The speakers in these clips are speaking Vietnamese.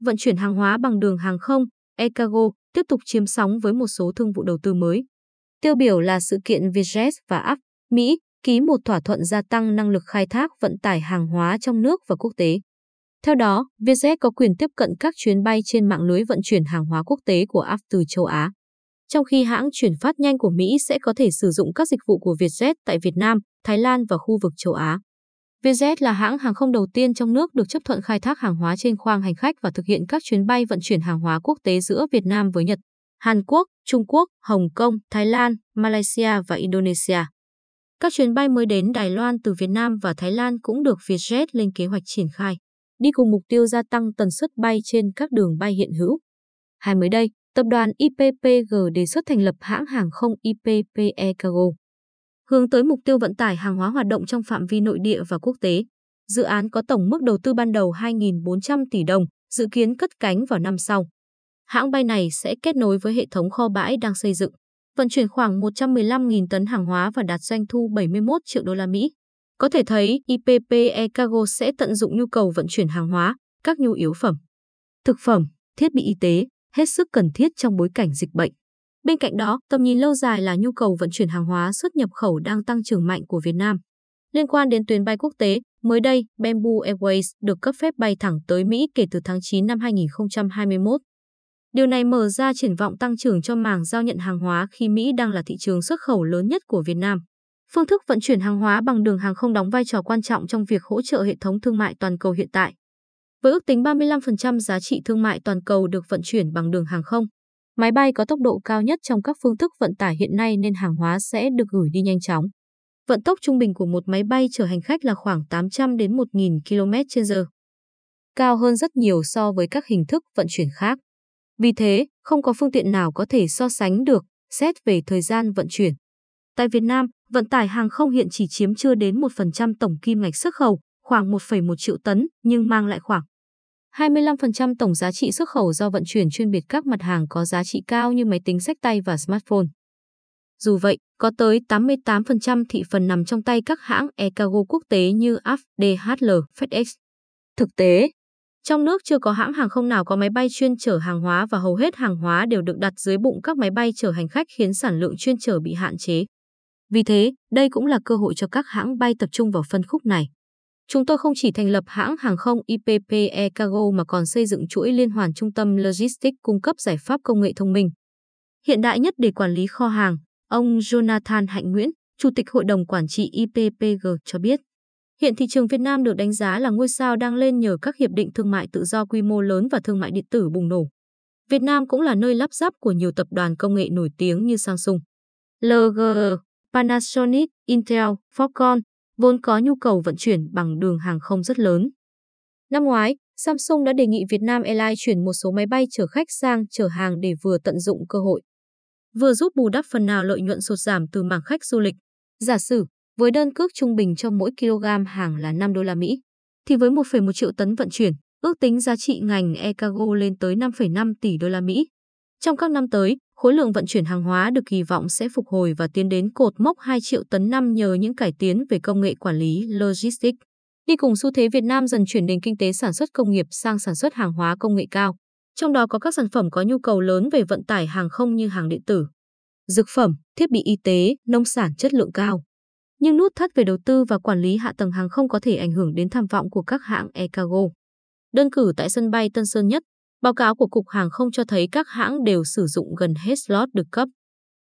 vận chuyển hàng hóa bằng đường hàng không, e-cargo tiếp tục chiếm sóng với một số thương vụ đầu tư mới. Tiêu biểu là sự kiện Vietjet và Up, Mỹ ký một thỏa thuận gia tăng năng lực khai thác vận tải hàng hóa trong nước và quốc tế. Theo đó, Vietjet có quyền tiếp cận các chuyến bay trên mạng lưới vận chuyển hàng hóa quốc tế của Up từ châu Á. Trong khi hãng chuyển phát nhanh của Mỹ sẽ có thể sử dụng các dịch vụ của Vietjet tại Việt Nam, Thái Lan và khu vực châu Á. Vietjet là hãng hàng không đầu tiên trong nước được chấp thuận khai thác hàng hóa trên khoang hành khách và thực hiện các chuyến bay vận chuyển hàng hóa quốc tế giữa Việt Nam với Nhật, Hàn Quốc, Trung Quốc, Hồng Kông, Thái Lan, Malaysia và Indonesia. Các chuyến bay mới đến Đài Loan từ Việt Nam và Thái Lan cũng được Vietjet lên kế hoạch triển khai, đi cùng mục tiêu gia tăng tần suất bay trên các đường bay hiện hữu. Hai mới đây, tập đoàn IPPG đề xuất thành lập hãng hàng không IPPE Cargo hướng tới mục tiêu vận tải hàng hóa hoạt động trong phạm vi nội địa và quốc tế. Dự án có tổng mức đầu tư ban đầu 2.400 tỷ đồng, dự kiến cất cánh vào năm sau. Hãng bay này sẽ kết nối với hệ thống kho bãi đang xây dựng, vận chuyển khoảng 115.000 tấn hàng hóa và đạt doanh thu 71 triệu đô la Mỹ. Có thể thấy IPPE Cargo sẽ tận dụng nhu cầu vận chuyển hàng hóa, các nhu yếu phẩm, thực phẩm, thiết bị y tế, hết sức cần thiết trong bối cảnh dịch bệnh. Bên cạnh đó, tầm nhìn lâu dài là nhu cầu vận chuyển hàng hóa xuất nhập khẩu đang tăng trưởng mạnh của Việt Nam. Liên quan đến tuyến bay quốc tế, mới đây, Bamboo Airways được cấp phép bay thẳng tới Mỹ kể từ tháng 9 năm 2021. Điều này mở ra triển vọng tăng trưởng cho mảng giao nhận hàng hóa khi Mỹ đang là thị trường xuất khẩu lớn nhất của Việt Nam. Phương thức vận chuyển hàng hóa bằng đường hàng không đóng vai trò quan trọng trong việc hỗ trợ hệ thống thương mại toàn cầu hiện tại. Với ước tính 35% giá trị thương mại toàn cầu được vận chuyển bằng đường hàng không, Máy bay có tốc độ cao nhất trong các phương thức vận tải hiện nay nên hàng hóa sẽ được gửi đi nhanh chóng. Vận tốc trung bình của một máy bay chở hành khách là khoảng 800 đến 1.000 km/h. Cao hơn rất nhiều so với các hình thức vận chuyển khác. Vì thế, không có phương tiện nào có thể so sánh được xét về thời gian vận chuyển. Tại Việt Nam, vận tải hàng không hiện chỉ chiếm chưa đến 1% tổng kim ngạch xuất khẩu, khoảng 1,1 triệu tấn, nhưng mang lại khoảng 25% tổng giá trị xuất khẩu do vận chuyển chuyên biệt các mặt hàng có giá trị cao như máy tính sách tay và smartphone. Dù vậy, có tới 88% thị phần nằm trong tay các hãng e-cargo quốc tế như AF, DHL, FedEx. Thực tế, trong nước chưa có hãng hàng không nào có máy bay chuyên chở hàng hóa và hầu hết hàng hóa đều được đặt dưới bụng các máy bay chở hành khách khiến sản lượng chuyên chở bị hạn chế. Vì thế, đây cũng là cơ hội cho các hãng bay tập trung vào phân khúc này. Chúng tôi không chỉ thành lập hãng hàng không IPPE Cargo mà còn xây dựng chuỗi liên hoàn trung tâm logistics cung cấp giải pháp công nghệ thông minh. Hiện đại nhất để quản lý kho hàng, ông Jonathan Hạnh Nguyễn, Chủ tịch Hội đồng Quản trị IPPG cho biết. Hiện thị trường Việt Nam được đánh giá là ngôi sao đang lên nhờ các hiệp định thương mại tự do quy mô lớn và thương mại điện tử bùng nổ. Việt Nam cũng là nơi lắp ráp của nhiều tập đoàn công nghệ nổi tiếng như Samsung, LG, Panasonic, Intel, Foxconn, vốn có nhu cầu vận chuyển bằng đường hàng không rất lớn. Năm ngoái, Samsung đã đề nghị Việt Nam Airlines chuyển một số máy bay chở khách sang chở hàng để vừa tận dụng cơ hội, vừa giúp bù đắp phần nào lợi nhuận sụt giảm từ mảng khách du lịch. Giả sử, với đơn cước trung bình cho mỗi kg hàng là 5 đô la Mỹ, thì với 1,1 triệu tấn vận chuyển, ước tính giá trị ngành e-cargo lên tới 5,5 tỷ đô la Mỹ. Trong các năm tới, khối lượng vận chuyển hàng hóa được kỳ vọng sẽ phục hồi và tiến đến cột mốc 2 triệu tấn năm nhờ những cải tiến về công nghệ quản lý logistics. Đi cùng xu thế Việt Nam dần chuyển nền kinh tế sản xuất công nghiệp sang sản xuất hàng hóa công nghệ cao, trong đó có các sản phẩm có nhu cầu lớn về vận tải hàng không như hàng điện tử, dược phẩm, thiết bị y tế, nông sản chất lượng cao. Nhưng nút thắt về đầu tư và quản lý hạ tầng hàng không có thể ảnh hưởng đến tham vọng của các hãng e-cargo. Đơn cử tại sân bay Tân Sơn Nhất, Báo cáo của Cục Hàng không cho thấy các hãng đều sử dụng gần hết slot được cấp.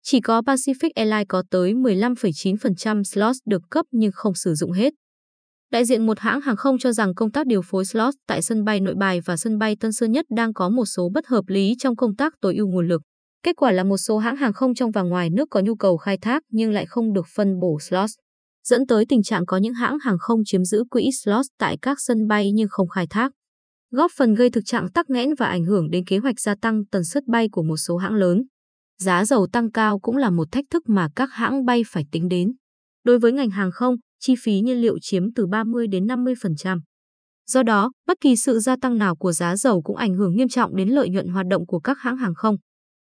Chỉ có Pacific Airlines có tới 15,9% slot được cấp nhưng không sử dụng hết. Đại diện một hãng hàng không cho rằng công tác điều phối slot tại sân bay Nội Bài và sân bay Tân Sơn Nhất đang có một số bất hợp lý trong công tác tối ưu nguồn lực. Kết quả là một số hãng hàng không trong và ngoài nước có nhu cầu khai thác nhưng lại không được phân bổ slot, dẫn tới tình trạng có những hãng hàng không chiếm giữ quỹ slot tại các sân bay nhưng không khai thác góp phần gây thực trạng tắc nghẽn và ảnh hưởng đến kế hoạch gia tăng tần suất bay của một số hãng lớn. Giá dầu tăng cao cũng là một thách thức mà các hãng bay phải tính đến. Đối với ngành hàng không, chi phí nhiên liệu chiếm từ 30 đến 50%. Do đó, bất kỳ sự gia tăng nào của giá dầu cũng ảnh hưởng nghiêm trọng đến lợi nhuận hoạt động của các hãng hàng không.